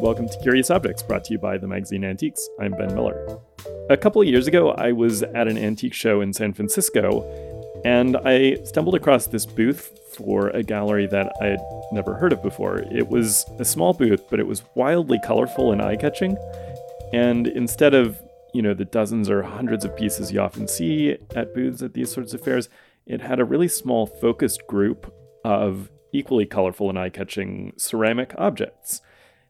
welcome to Curious Objects, brought to you by the magazine Antiques. I'm Ben Miller. A couple of years ago, I was at an antique show in San Francisco, and I stumbled across this booth for a gallery that I had never heard of before. It was a small booth, but it was wildly colorful and eye catching. And instead of, you know, the dozens or hundreds of pieces you often see at booths at these sorts of fairs, it had a really small focused group of equally colorful and eye catching ceramic objects.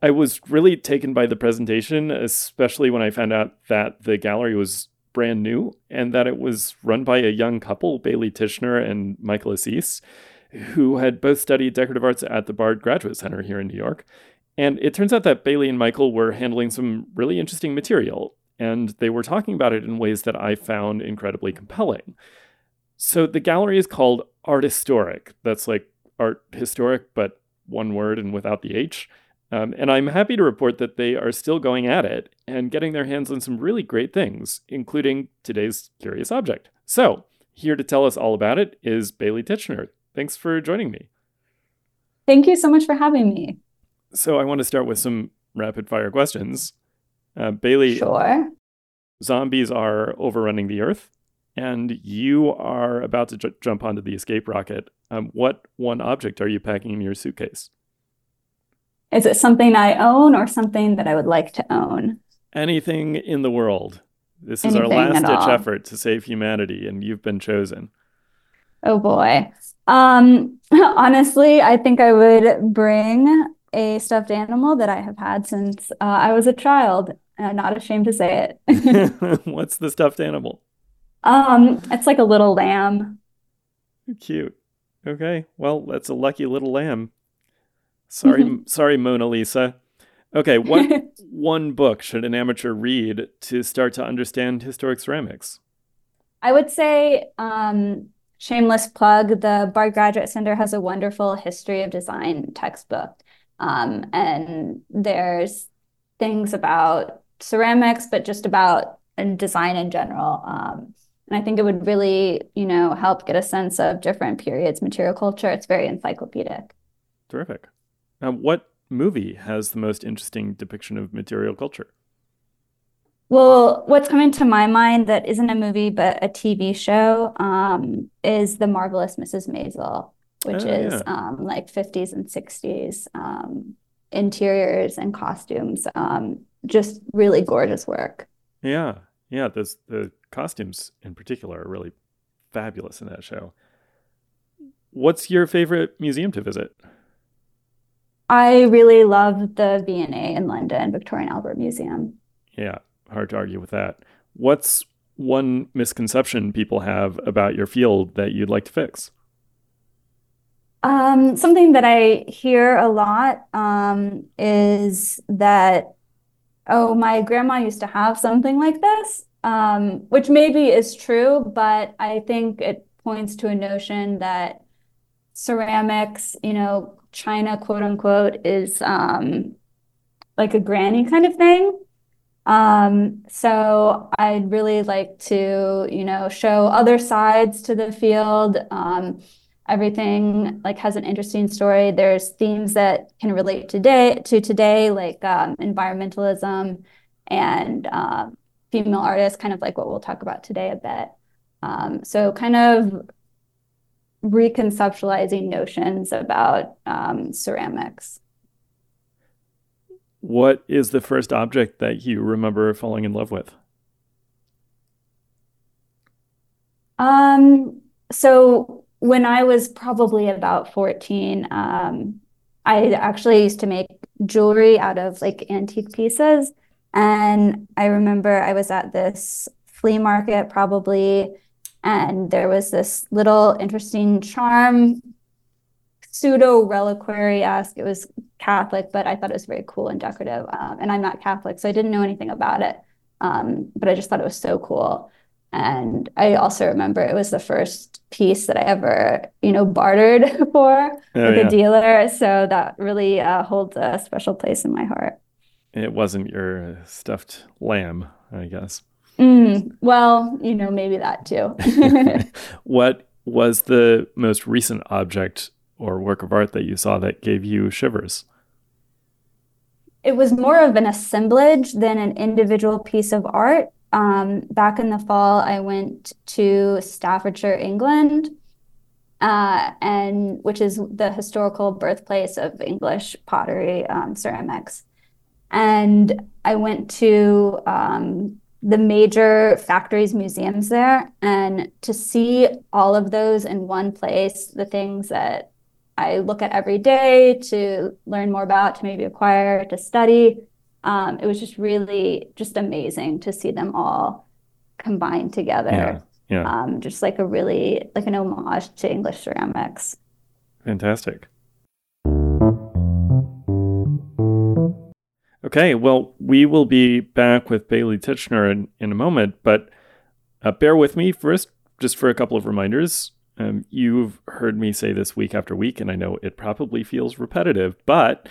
I was really taken by the presentation, especially when I found out that the gallery was brand new and that it was run by a young couple, Bailey Tichenor and Michael Assis, who had both studied decorative arts at the Bard Graduate Center here in New York. And it turns out that Bailey and Michael were handling some really interesting material, and they were talking about it in ways that I found incredibly compelling. So the gallery is called Artistoric. That's like art historic, but one word and without the H. Um, and I'm happy to report that they are still going at it and getting their hands on some really great things, including today's curious object. So, here to tell us all about it is Bailey Tichenor. Thanks for joining me. Thank you so much for having me. So, I want to start with some rapid fire questions. Uh, Bailey, sure. Zombies are overrunning the Earth, and you are about to j- jump onto the escape rocket. Um, what one object are you packing in your suitcase? Is it something I own or something that I would like to own? Anything in the world. This is Anything our last ditch effort to save humanity, and you've been chosen. Oh boy. Um, honestly, I think I would bring a stuffed animal that I have had since uh, I was a child. I'm not ashamed to say it. What's the stuffed animal? Um, it's like a little lamb. Cute. Okay. Well, that's a lucky little lamb. Sorry, sorry, Mona Lisa. Okay, what one book should an amateur read to start to understand historic ceramics? I would say, um, shameless plug, the Bard Graduate Center has a wonderful history of design textbook. Um, and there's things about ceramics, but just about design in general. Um, and I think it would really, you know, help get a sense of different periods, material culture. It's very encyclopedic. Terrific. Now, what movie has the most interesting depiction of material culture? Well, what's coming to my mind that isn't a movie but a TV show um, is The Marvelous Mrs. Maisel, which oh, is yeah. um, like 50s and 60s um, interiors and costumes. Um, just really gorgeous work. Yeah, yeah. Those the costumes in particular are really fabulous in that show. What's your favorite museum to visit? I really love the V&A in London, Victoria and Albert Museum. Yeah, hard to argue with that. What's one misconception people have about your field that you'd like to fix? Um, something that I hear a lot um, is that, oh, my grandma used to have something like this, um, which maybe is true, but I think it points to a notion that ceramics, you know, China, quote unquote, is um, like a granny kind of thing. Um, so I'd really like to, you know, show other sides to the field. Um, everything like has an interesting story. There's themes that can relate today to today, like um, environmentalism and uh, female artists, kind of like what we'll talk about today a bit. Um, so kind of reconceptualizing notions about um, ceramics. What is the first object that you remember falling in love with? Um, so when I was probably about 14, um, I actually used to make jewelry out of like antique pieces. And I remember I was at this flea market probably and there was this little interesting charm, pseudo reliquary esque. It was Catholic, but I thought it was very cool and decorative. Um, and I'm not Catholic, so I didn't know anything about it. Um, but I just thought it was so cool. And I also remember it was the first piece that I ever, you know, bartered for oh, with yeah. a dealer. So that really uh, holds a special place in my heart. It wasn't your stuffed lamb, I guess. Mm, well, you know, maybe that too. what was the most recent object or work of art that you saw that gave you shivers? it was more of an assemblage than an individual piece of art. Um, back in the fall, I went to Staffordshire, England, uh, and which is the historical birthplace of English pottery um, ceramics. And I went to um, the major factories, museums there, and to see all of those in one place, the things that I look at every day to learn more about, to maybe acquire, to study. Um, it was just really just amazing to see them all combined together. Yeah, yeah. Um, just like a really like an homage to English ceramics. Fantastic. Okay, well, we will be back with Bailey Tichenor in, in a moment, but uh, bear with me first, just for a couple of reminders. Um, you've heard me say this week after week, and I know it probably feels repetitive, but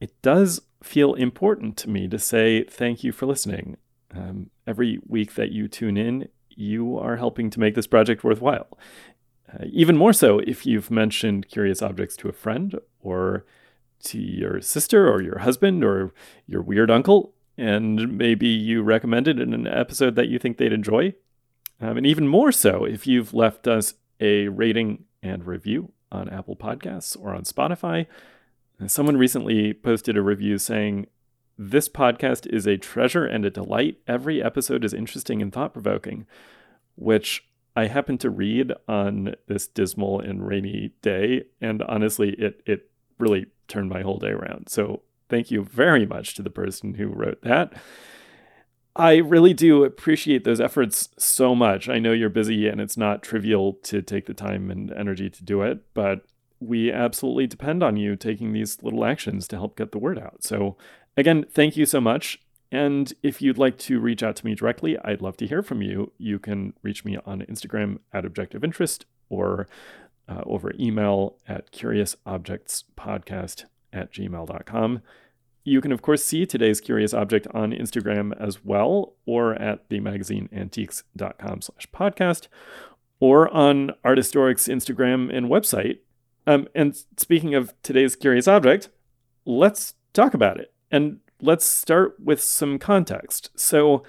it does feel important to me to say thank you for listening. Um, every week that you tune in, you are helping to make this project worthwhile. Uh, even more so if you've mentioned curious objects to a friend or to your sister or your husband or your weird uncle, and maybe you recommended in an episode that you think they'd enjoy. Um, and even more so if you've left us a rating and review on Apple Podcasts or on Spotify. Someone recently posted a review saying, This podcast is a treasure and a delight. Every episode is interesting and thought provoking, which I happened to read on this dismal and rainy day. And honestly, it, it really turned my whole day around. So thank you very much to the person who wrote that. I really do appreciate those efforts so much. I know you're busy and it's not trivial to take the time and energy to do it, but we absolutely depend on you taking these little actions to help get the word out. So, again, thank you so much. And if you'd like to reach out to me directly, I'd love to hear from you. You can reach me on Instagram at Objective Interest or uh, over email at curiousobjectspodcast at gmail.com. You can, of course, see today's curious object on Instagram as well, or at themagazineantiques.com slash podcast, or on Artistoric's Instagram and website. Um, and speaking of today's curious object, let's talk about it. And let's start with some context. So,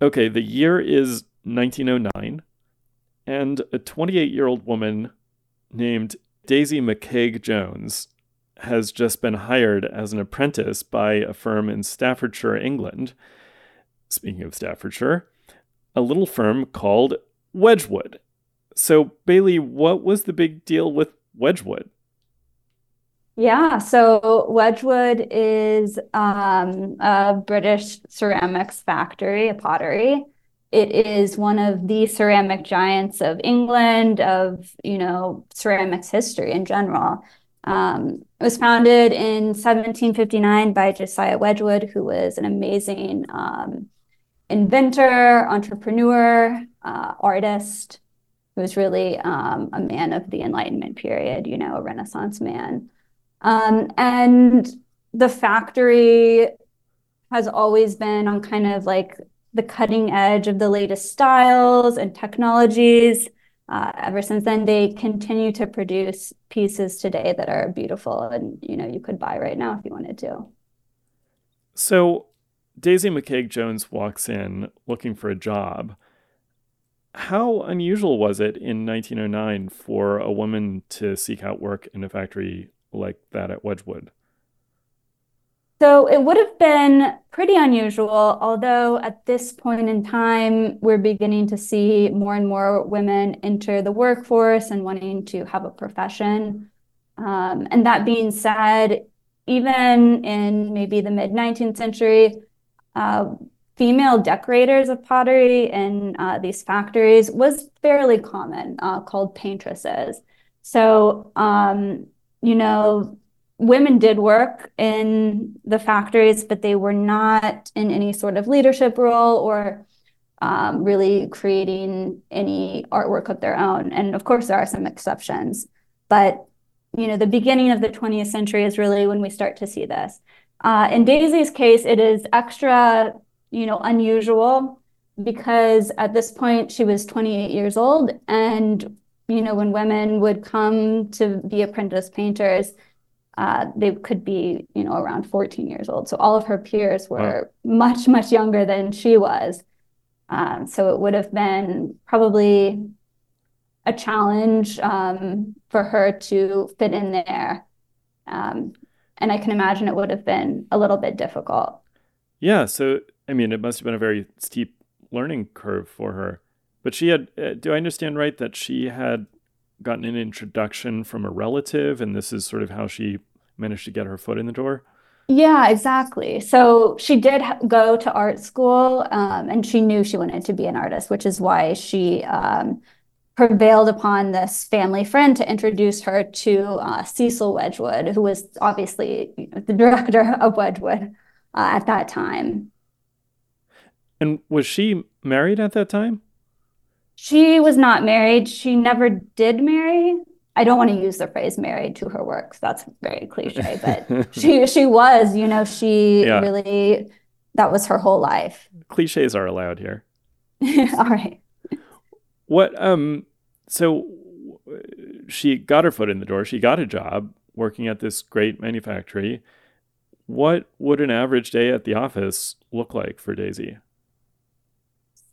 okay, the year is 1909, and a 28 year old woman named Daisy Makeig-Jones has just been hired as an apprentice by a firm in Staffordshire, England. Speaking of Staffordshire, a little firm called Wedgwood. So, Bailey, what was the big deal with Wedgwood? Yeah, so Wedgwood is um, a British ceramics factory, a pottery. It is one of the ceramic giants of England, of you know ceramics history in general. Um, it was founded in 1759 by Josiah Wedgwood, who was an amazing um, inventor, entrepreneur, uh, artist, who was really um, a man of the Enlightenment period, you know, a Renaissance man. Um, and the factory has always been on kind of like the cutting edge of the latest styles and technologies. Uh, ever since then, they continue to produce pieces today that are beautiful and you know you could buy right now if you wanted to. So, Daisy Makeig-Jones walks in looking for a job. How unusual was it in 1909 for a woman to seek out work in a factory like that at Wedgwood? So it would have been pretty unusual, although at this point in time, we're beginning to see more and more women enter the workforce and wanting to have a profession. Um, and that being said, even in maybe the mid 19th century, uh, female decorators of pottery in uh, these factories was fairly common, uh, called paintresses. So, um, you know, women did work in the factories, but they were not in any sort of leadership role or um, really creating any artwork of their own. And of course, there are some exceptions, but you know, the beginning of the 20th century is really when we start to see this. Uh, in Daisy's case, it is extra, you know, unusual because at this point she was 28 years old, and you know, when women would come to be apprentice painters, uh, they could be, you know, around 14 years old. So all of her peers were wow. much, much younger than she was. Um, so it would have been probably a challenge um, for her to fit in there. Um, and I can imagine it would have been a little bit difficult. Yeah. So, I mean, it must have been a very steep learning curve for her. But she had, uh, do I understand right that she had gotten an introduction from a relative, and this is sort of how she managed to get her foot in the door? Yeah, exactly. So she did go to art school, um, and she knew she wanted to be an artist, which is why she um, prevailed upon this family friend to introduce her to uh, Cecil Wedgwood, who was obviously the director of Wedgwood uh, at that time. And was she married at that time? She was not married. She never did marry. I don't want to use the phrase married to her works. That's very cliche, but she she was, you know, she yeah. really that was her whole life. Cliches are allowed here. All right. What um so she got her foot in the door. She got a job working at this great manufactory. What would an average day at the office look like for Daisy?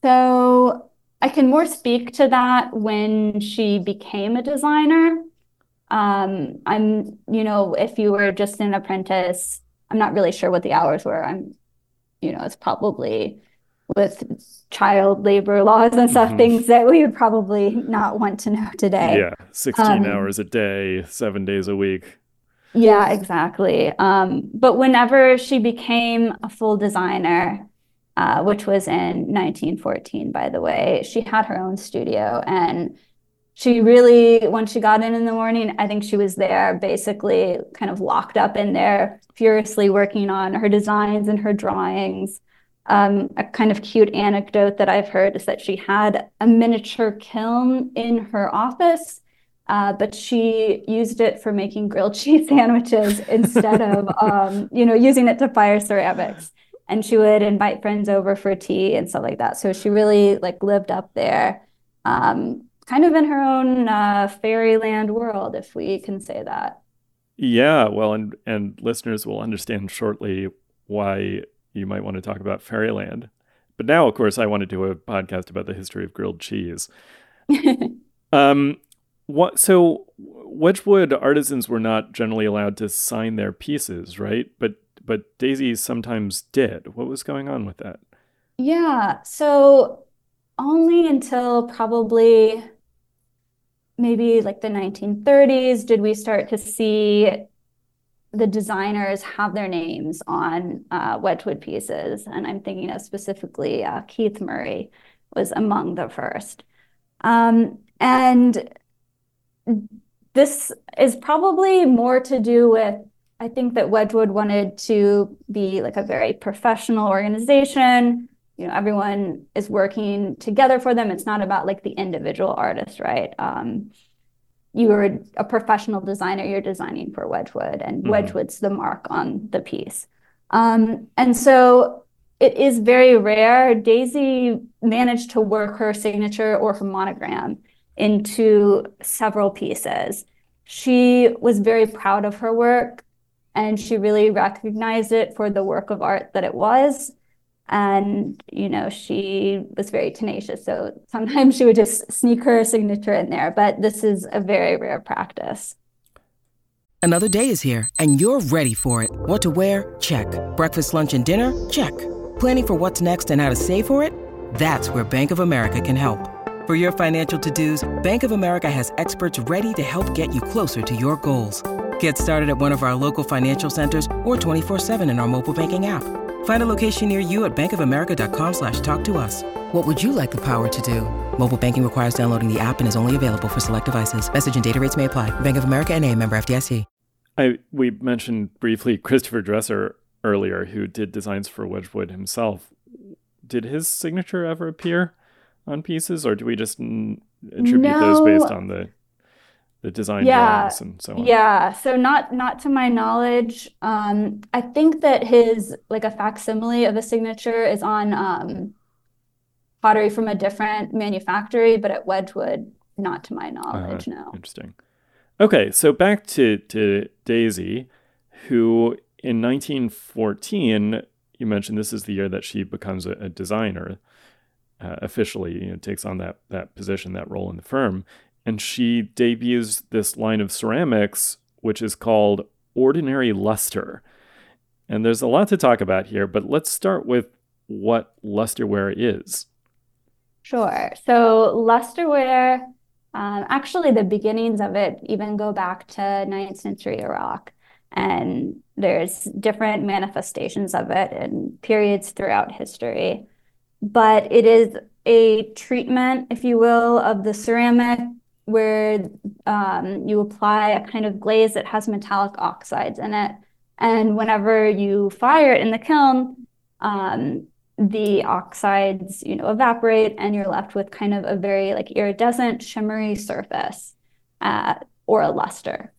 So I can more speak to that when she became a designer. Um, I'm, you know, if you were just an apprentice, I'm not really sure what the hours were. I'm, you know, it's probably with child labor laws and stuff, mm-hmm. things that we would probably not want to know today. Yeah, 16 um, hours a day, seven days a week. Yeah, exactly. Um, but whenever she became a full designer, uh, which was in 1914, by the way. She had her own studio and she really, when she got in in the morning, I think she was there basically kind of locked up in there, furiously working on her designs and her drawings. Um, a kind of cute anecdote that I've heard is that she had a miniature kiln in her office, uh, but she used it for making grilled cheese sandwiches instead of, um, you know, using it to fire ceramics and she would invite friends over for tea and stuff like that. So she really like lived up there, um, kind of in her own uh, fairyland world, if we can say that. Yeah, well, and and listeners will understand shortly why you might want to talk about fairyland. But now, of course, I want to do a podcast about the history of grilled cheese. um, what? So Wedgwood artisans were not generally allowed to sign their pieces, right? But but Daisy sometimes did. What was going on with that? Yeah, so only until probably maybe like the 1930s did we start to see the designers have their names on uh, Wedgwood pieces. And I'm thinking of specifically uh, Keith Murray was among the first. Um, and this is probably more to do with I think that Wedgwood wanted to be like a very professional organization. You know, everyone is working together for them. It's not about like the individual artist, right? Um, you're a professional designer, you're designing for Wedgwood, and mm-hmm. Wedgwood's the mark on the piece. Um, and so it is very rare. Daisy managed to work her signature or her monogram into several pieces. She was very proud of her work and she really recognized it for the work of art that it was. And you know she was very tenacious. So sometimes she would just sneak her signature in there but this is a very rare practice. Another day is here and you're ready for it. What to wear? Check. Breakfast lunch and dinner? Check. Planning for what's next and how to save for it? That's where bank of america can help. For your financial to-dos bank of america has experts ready to help get you closer to your goals Get started at one of our local financial centers or 24-7 in our mobile banking app. Find a location near you at bankofamerica.com slash talk to us. What would you like the power to do? Mobile banking requires downloading the app and is only available for select devices. Message and data rates may apply. Bank of America and a member FDIC. I, we mentioned briefly Christopher Dresser earlier, who did designs for Wedgwood himself. Did his signature ever appear on pieces, or do we just attribute no. those based on the the design yeah, drawings and so on. Yeah, so not not to my knowledge. Um, I think that his like a facsimile of a signature is on um, pottery from a different manufactory, but at Wedgwood, not to my knowledge. Uh, no. Interesting. Okay, so back to, to Daisy, who in 1914, you mentioned this is the year that she becomes a, a designer, uh, officially you know, takes on that, that position, that role in the firm. And she debuts this line of ceramics, which is called Ordinary Luster. And there's a lot to talk about here, but let's start with what lusterware is. Sure. So, lusterware, um, actually, the beginnings of it even go back to 9th century Iraq. And there's different manifestations of it in periods throughout history. But it is a treatment, if you will, of the ceramic where um, you apply a kind of glaze that has metallic oxides in it. And whenever you fire it in the kiln, um, the oxides, you know, evaporate and you're left with kind of a very like iridescent, shimmery surface uh, or a luster.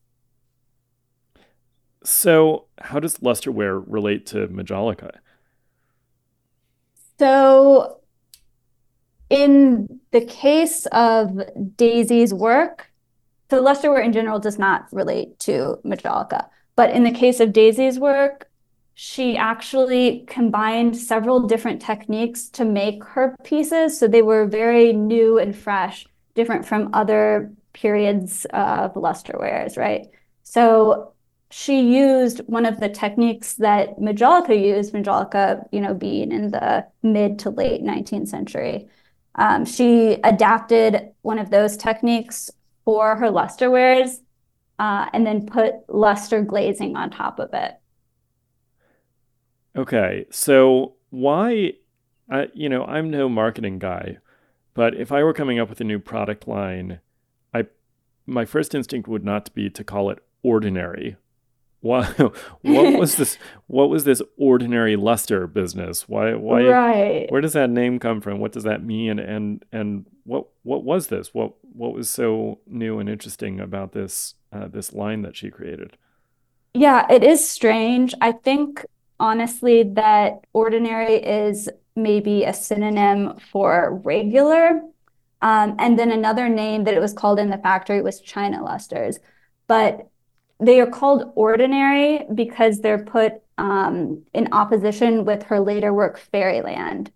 So, how does lusterware relate to Majolica? So, in the case of Daisy's work, so lusterware in general does not relate to Majolica. But in the case of Daisy's work, she actually combined several different techniques to make her pieces. So they were very new and fresh, different from other periods of lusterwares, right? So she used one of the techniques that Majolica used, Majolica, you know, being in the mid to late 19th century. Um, she adapted one of those techniques for her lusterwares uh, and then put luster glazing on top of it. Okay, so why, I, you know, I'm no marketing guy, but if I were coming up with a new product line, I, my first instinct would not be to call it ordinary. Why, what was this? What was this ordinary luster business? Why? Why? Right. Where does that name come from? What does that mean? And and what what was this? What what was so new and interesting about this uh, this line that she created? Yeah, it is strange. I think honestly that ordinary is maybe a synonym for regular. Um, and then another name that it was called in the factory was China lusters. But they are called ordinary because they're put um, in opposition with her later work, Fairyland.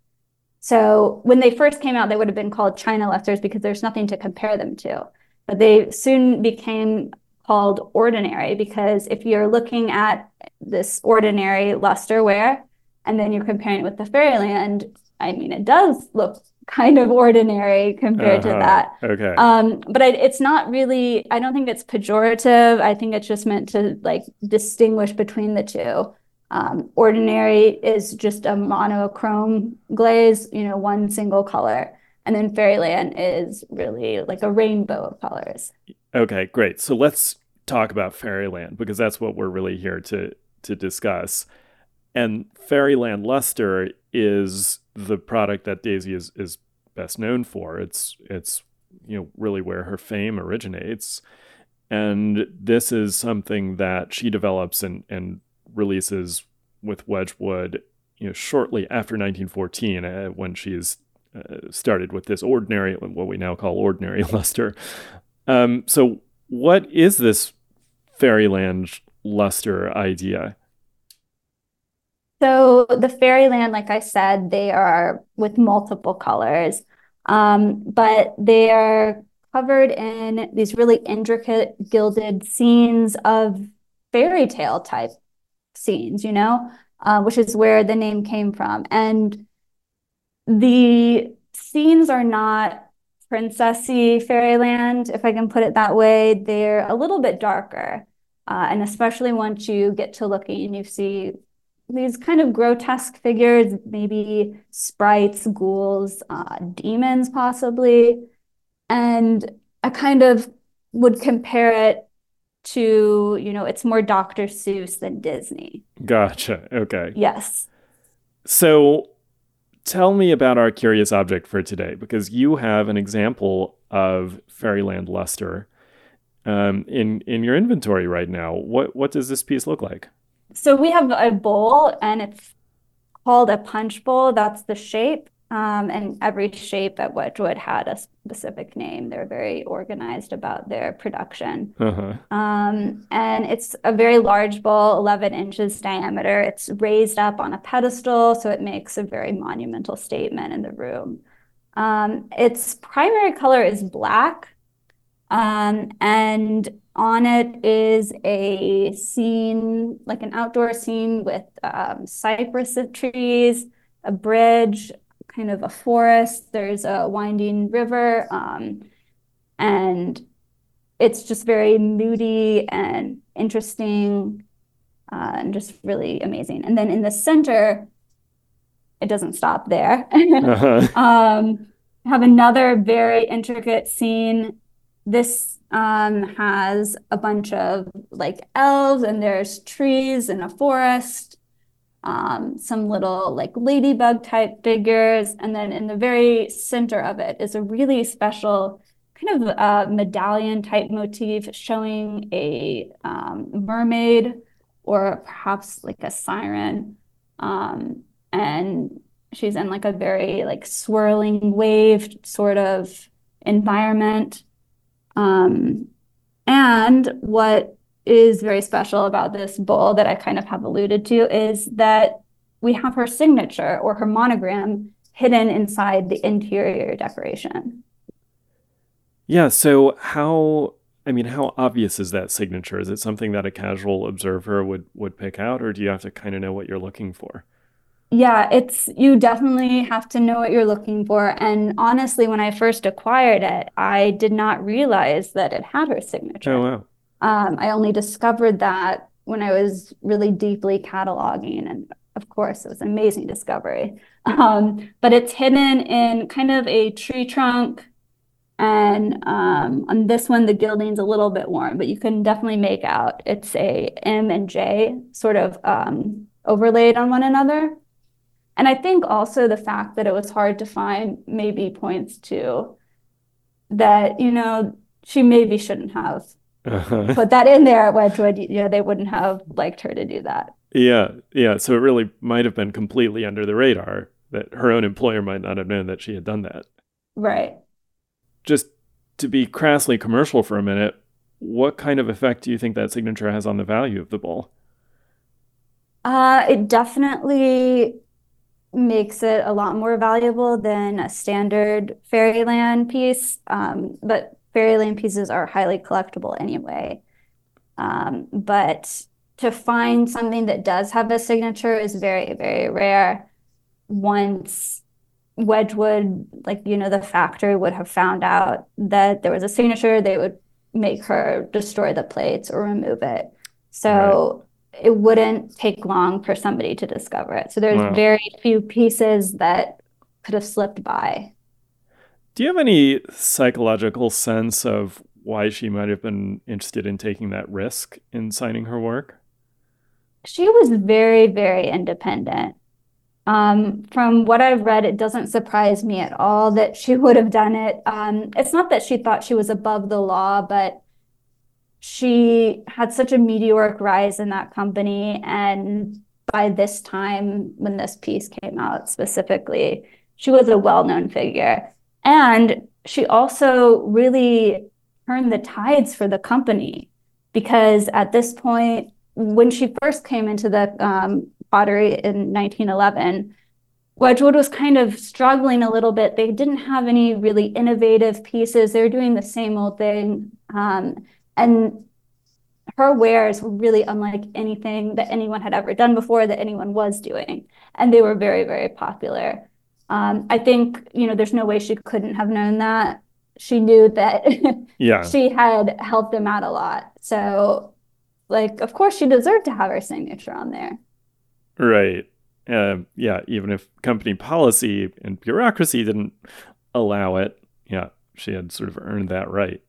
So when they first came out, they would have been called China lusters because there's nothing to compare them to. But they soon became called ordinary because if you're looking at this ordinary lusterware and then you're comparing it with the fairyland, I mean, it does look kind of ordinary compared uh-huh. to that. Okay. Um, but I, it's not really, I don't think it's pejorative. I think it's just meant to like distinguish between the two. Um, ordinary is just a monochrome glaze, you know, one single color. And then fairyland is really like a rainbow of colors. Okay, great. So let's talk about Fairyland because that's what we're really here to to discuss. And Fairyland Luster is the product that Daisy is is best known for. It's it's you know really where her fame originates. And this is something that she develops and, and releases with Wedgwood, you know, shortly after 1914, uh, when she's uh, started with this ordinary, what we now call ordinary luster. Um, so, what is this fairyland luster idea? So, the fairyland, like I said, they are with multiple colors, um, but they are covered in these really intricate gilded scenes of fairy tale type scenes, you know, uh, which is where the name came from. And the scenes are not princessy fairyland, if I can put it that way. They're a little bit darker. Uh, and especially once you get to looking and you see these kind of grotesque figures, maybe sprites, ghouls, uh, demons, possibly. And I kind of would compare it to, you know, it's more Dr. Seuss than Disney. Gotcha. Okay. Yes. So tell me about our curious object for today because you have an example of Fairyland Luster um, in in your inventory right now. What what does this piece look like? So we have a bowl and it's called a punch bowl. That's the shape. um, and every shape at Wedgwood had a specific name. They're very organized about their production. Uh-huh. Um, and it's a very large bowl, 11 inches diameter. It's raised up on a pedestal, so it makes a very monumental statement in the room. Um, its primary color is black, um, and on it is a scene, like an outdoor scene with um, cypress trees, a bridge, kind of a forest. There's a winding river, um, and it's just very moody and interesting, uh, and just really amazing. And then in the center, it doesn't stop there. uh-huh. um, have another very intricate scene. This um, has a bunch of like elves, and there's trees and a forest um, some little like ladybug type figures. And then in the very center of it is a really special kind of uh, medallion type motif showing a um, mermaid or perhaps like a siren. Um, and she's in like a very like swirling wave sort of environment. Um, and what is very special about this bowl that I kind of have alluded to is that we have her signature or her monogram hidden inside the interior decoration. Yeah, so how I mean, how obvious is that signature? Is it something that a casual observer would would pick out or do you have to kind of know what you're looking for? Yeah, it's you definitely have to know what you're looking for. And honestly, when I first acquired it, I did not realize that it had her signature. Oh wow. Um, I only discovered that when I was really deeply cataloging. And of course, it was an amazing discovery. Um, but it's hidden in kind of a tree trunk. And um, on this one, the gilding's a little bit worn, but you can definitely make out it's a M and J sort of um, overlaid on one another. And I think also the fact that it was hard to find maybe points to that, you know, she maybe shouldn't have uh-huh. put that in there at Wedgwood, you know, they wouldn't have liked her to do that. Yeah, yeah. So it really might have been completely under the radar that her own employer might not have known that she had done that. Right. Just to be crassly commercial for a minute, what kind of effect do you think that signature has on the value of the bowl? Uh, it definitely makes it a lot more valuable than a standard Fairyland piece. Um, but Fairyland pieces are highly collectible anyway. Um, but to find something that does have a signature is very, very rare. Once Wedgwood, like, you know, the factory would have found out that there was a signature, they would make her destroy the plates or remove it. So. It wouldn't take long for somebody to discover it. So there's wow. very few pieces that could have slipped by. Do you have any psychological sense of why she might have been interested in taking that risk in signing her work? She was very, very independent. Um, from what I've read, it doesn't surprise me at all that she would have done it. Um, it's not that she thought she was above the law, but she had such a meteoric rise in that company. And by this time, when this piece came out specifically, she was a well known figure. And she also really turned the tides for the company because at this point, when she first came into the um, pottery in 1911, Wedgwood was kind of struggling a little bit. They didn't have any really innovative pieces. They were doing the same old thing. Um, and her wares were really unlike anything that anyone had ever done before, that anyone was doing. And they were very, very popular. Um, I think, you know, there's no way she couldn't have known that. She knew that yeah. she had helped them out a lot. So, like, of course, she deserved to have her signature on there. Right. Uh, yeah. Even if company policy and bureaucracy didn't allow it, yeah, she had sort of earned that right.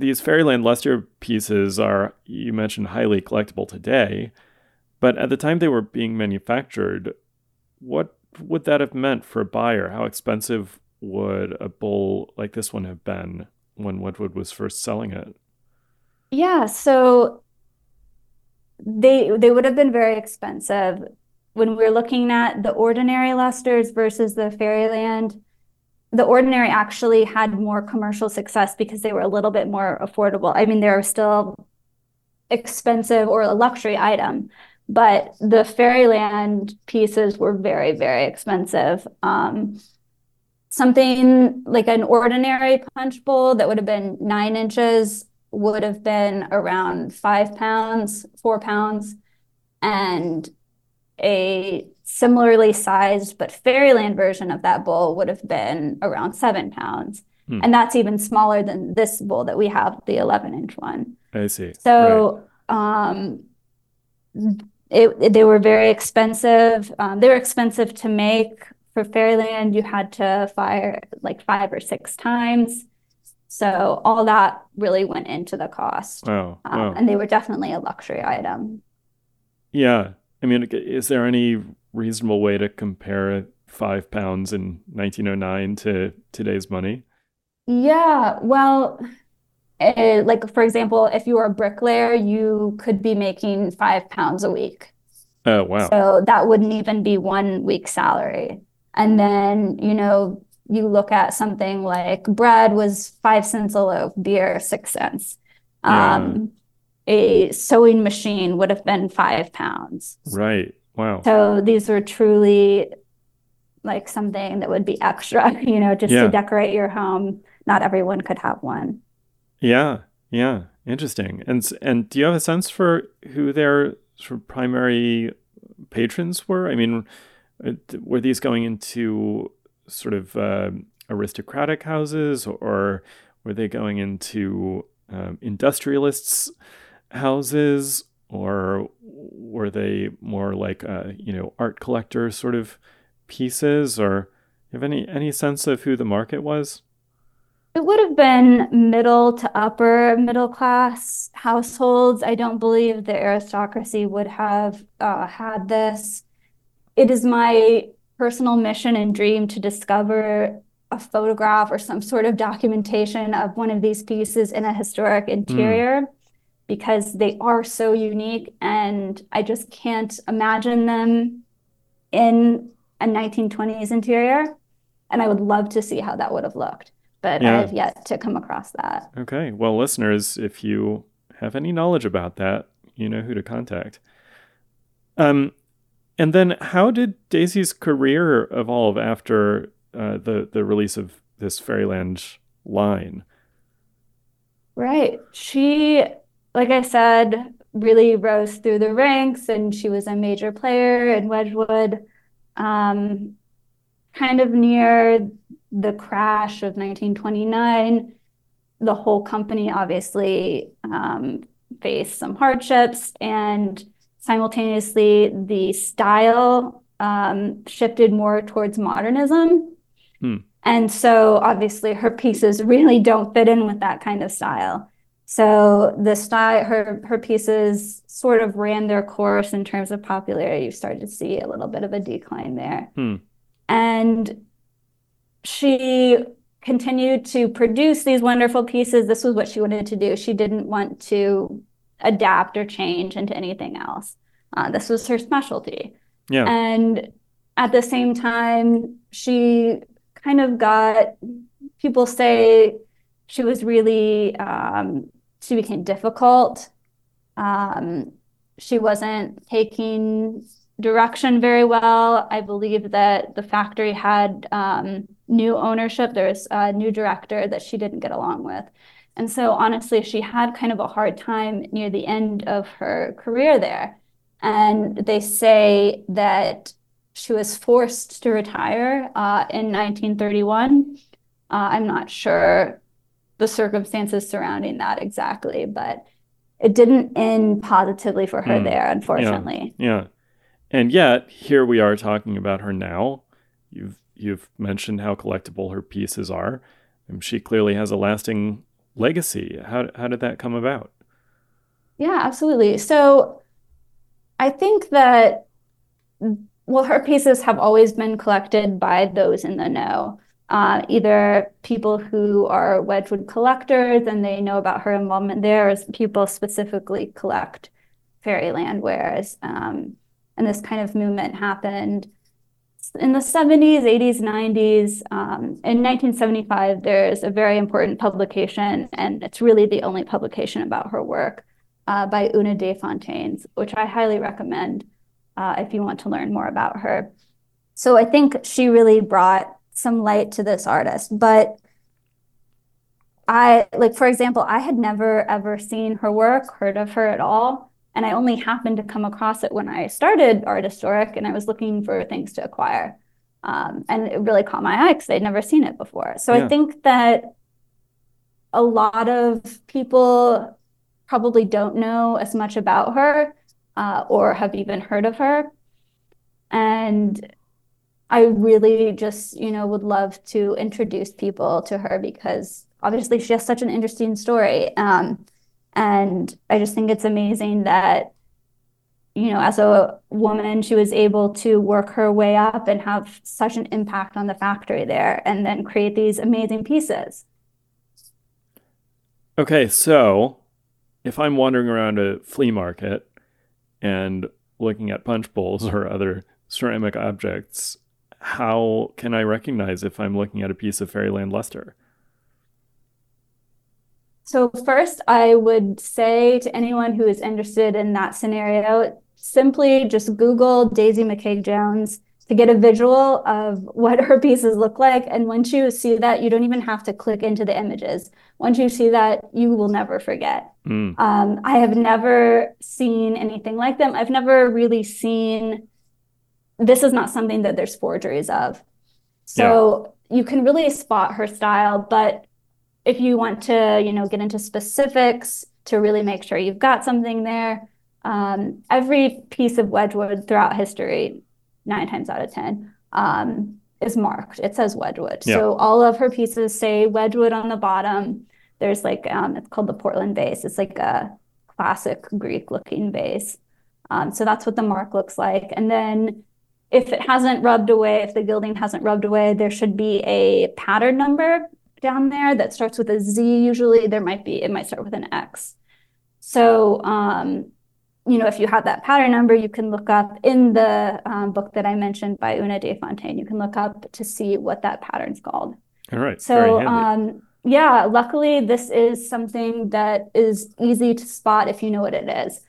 These Fairyland Luster pieces are, you mentioned, highly collectible today, but at the time they were being manufactured, what would that have meant for a buyer? How expensive would a bowl like this one have been when Wedgwood was first selling it? Yeah, so they they would have been very expensive. when we're looking at the ordinary lusters versus the Fairyland, the ordinary actually had more commercial success because they were a little bit more affordable. I mean, they were still expensive or a luxury item, but the Fairyland pieces were very, very expensive. Um, something like an ordinary punch bowl that would have been nine inches would have been around five pounds, four pounds, and a similarly sized but Fairyland version of that bowl would have been around seven pounds. Hmm. And that's even smaller than this bowl that we have, the 11 inch one. I see. So, right. um, it, they were very expensive. Um, they were expensive to make. For Fairyland, you had to fire like five or six times. So all that really went into the cost. Wow. Um, wow. And they were definitely a luxury item. Yeah. I mean, is there any reasonable way to compare five pounds in 1909 to today's money? Yeah, well, uh, like for example, if you were a bricklayer, you could be making five pounds a week. Oh, wow. So that wouldn't even be one week's salary. And then, you know, you look at something like bread was five cents a loaf, beer, six cents. Yeah. Um, a sewing machine would have been five pounds. Right. Wow. So these were truly like something that would be extra, you know, just yeah. to decorate your home. Not everyone could have one. Yeah. Yeah. Interesting. And and do you have a sense for who their sort of primary patrons were? I mean, were these going into sort of uh, aristocratic houses, or were they going into um, industrialists' houses, or were they more like uh, you know art collector sort of pieces or you have any any sense of who the market was? It would have been middle to upper middle class households. I don't believe the aristocracy would have uh, had this. It is my personal mission and dream to discover a photograph or some sort of documentation of one of these pieces in a historic hmm. interior. mm because they are so unique and I just can't imagine them in a 1920s interior. And I would love to see how that would have looked, but yeah. I have yet to come across that. Okay. Well, listeners, if you have any knowledge about that, you know who to contact. Um, and then how did Daisy's career evolve after uh, the the release of this Fairyland line? Right. She like I said, really rose through the ranks and she was a major player in Wedgwood. Um, kind of near the crash of 1929, the whole company obviously um, faced some hardships and simultaneously the style um, shifted more towards modernism. Hmm. And so obviously her pieces really don't fit in with that kind of style. So the style, her her pieces sort of ran their course in terms of popularity. You started to see a little bit of a decline there, hmm. and she continued to produce these wonderful pieces. This was what she wanted to do. She didn't want to adapt or change into anything else. Uh, this was her specialty. Yeah. And at the same time, she kind of got people say she was really um, she became difficult. Um, she wasn't taking direction very well. I believe that the factory had um, new ownership. There was a new director that she didn't get along with. And so, honestly, she had kind of a hard time near the end of her career there. And they say that she was forced to retire uh, in 1931. Uh, I'm not sure the circumstances surrounding that exactly, but it didn't end positively for her mm. there, unfortunately. Yeah. yeah. And yet, here we are talking about her now. You've you've mentioned how collectible her pieces are. And she clearly has a lasting legacy. How how did that come about? Yeah, absolutely. So I think that well, her pieces have always been collected by those in the know uh, either people who are Wedgwood collectors and they know about her involvement there, or people specifically collect Fairyland wares. Um, and this kind of movement happened in the 70s, 80s, 90s. Um, in 1975, there's a very important publication, and it's really the only publication about her work uh, by Una Desfontaines, which I highly recommend uh, if you want to learn more about her. So I think she really brought some light to this artist. But I, like, for example, I had never ever seen her work, heard of her at all. And I only happened to come across it when I started Artistoric and I was looking for things to acquire. Um, and it really caught my eye because I'd never seen it before. So yeah. I think that a lot of people probably don't know as much about her uh, or have even heard of her. And I really just, you know, would love to introduce people to her because obviously she has such an interesting story. Um, and I just think it's amazing that, you know, as a woman, she was able to work her way up and have such an impact on the factory there and then create these amazing pieces. Okay, so if I'm wandering around a flea market and looking at punch bowls or other ceramic objects, how can I recognize if I'm looking at a piece of Fairyland luster? So, first, I would say to anyone who is interested in that scenario, simply just Google Daisy Makeig-Jones to get a visual of what her pieces look like. And once you see that, you don't even have to click into the images. Once you see that, you will never forget. Mm. Um, I have never seen anything like them. I've never really seen this is not something that there's forgeries of. So yeah. you can really spot her style, but if you want to, you know, get into specifics to really make sure you've got something there, um, every piece of Wedgwood throughout history, nine times out of ten, um, is marked. It says Wedgwood. Yeah. So all of her pieces say Wedgwood on the bottom. There's like um, it's called the Portland vase. It's like a classic Greek looking vase. Um, so that's what the mark looks like. And then if it hasn't rubbed away, if the gilding hasn't rubbed away, there should be a pattern number down there that starts with a Z. Usually there might be, it might start with an X. So, um, you know, if you have that pattern number, you can look up in the um, book that I mentioned by Una des Fontaines. you can look up to see what that pattern's called. All right. So, um, yeah, luckily this is something that is easy to spot if you know what it is.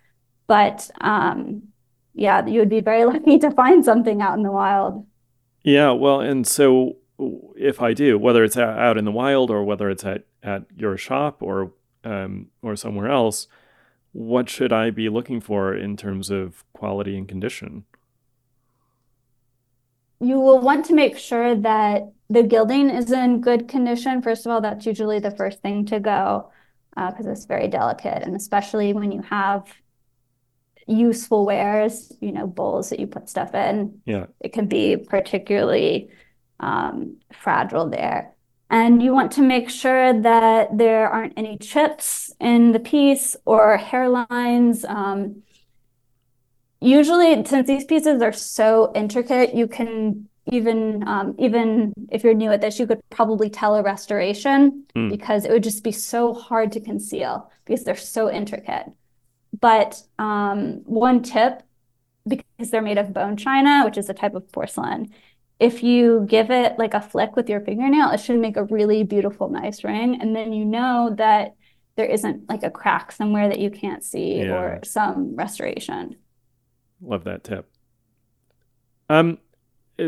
But um, yeah, you would be very lucky to find something out in the wild. Yeah, well, and so if I do, whether it's out in the wild or whether it's at, at your shop or um, or somewhere else, what should I be looking for in terms of quality and condition? You will want to make sure that the gilding is in good condition. First of all, that's usually the first thing to go because uh, it's very delicate, and especially when you have useful wares, you know, bowls that you put stuff in. Yeah. It can be particularly um, fragile there. And you want to make sure that there aren't any chips in the piece or hairlines. Um, usually, since these pieces are so intricate, you can even um, even if you're new at this, you could probably tell a restoration mm. because it would just be so hard to conceal because they're so intricate. But um, one tip, because they're made of bone china, which is a type of porcelain, if you give it like a flick with your fingernail, it should make a really beautiful, nice ring. And then you know that there isn't like a crack somewhere that you can't see yeah. or some restoration. Love that tip. Um,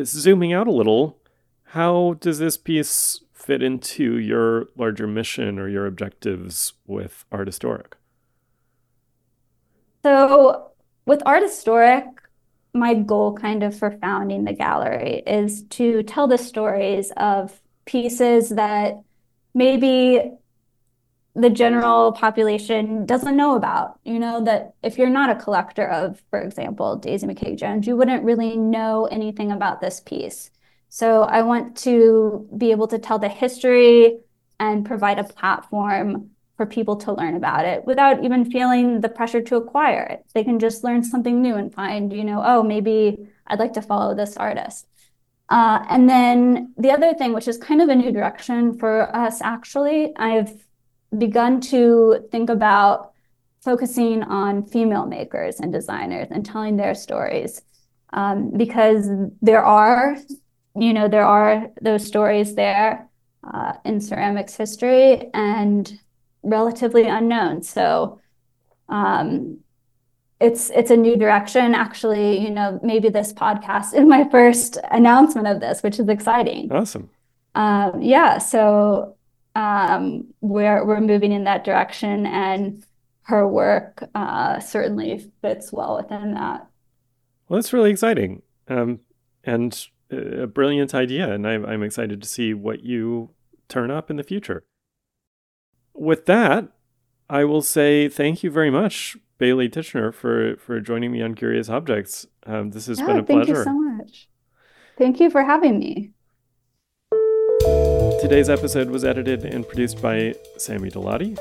zooming out a little, how does this piece fit into your larger mission or your objectives with Artistoric? So with Artistoric, my goal kind of for founding the gallery is to tell the stories of pieces that maybe the general population doesn't know about. You know, that if you're not a collector of, for example, Daisy Makeig-Jones, you wouldn't really know anything about this piece. So I want to be able to tell the history and provide a platform for people to learn about it without even feeling the pressure to acquire it. They can just learn something new and find, you know, oh, maybe I'd like to follow this artist. Uh, and then the other thing, which is kind of a new direction for us, actually, I've begun to think about focusing on female makers and designers and telling their stories. um, because there are, you know, there are those stories there uh, in ceramics history and relatively unknown. So um, it's it's a new direction. Actually, you know, maybe this podcast is my first announcement of this, which is exciting. Awesome. Um, yeah, so um, we're we're moving in that direction, and her work uh, certainly fits well within that. Well, that's really exciting, um, and a brilliant idea, and I'm, I'm excited to see what you turn up in the future. With that, I will say thank you very much, Bailey Tichenor, for for joining me on Curious Objects. Um, this has yeah, been a thank pleasure. Thank you so much. Thank you for having me. Today's episode was edited and produced by Sammy Delati.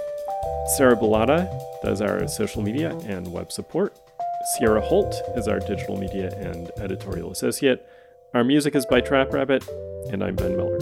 Sarah Bellotta does our social media and web support. Sierra Holt is our digital media and editorial associate. Our music is by Trap Rabbit, and I'm Ben Miller.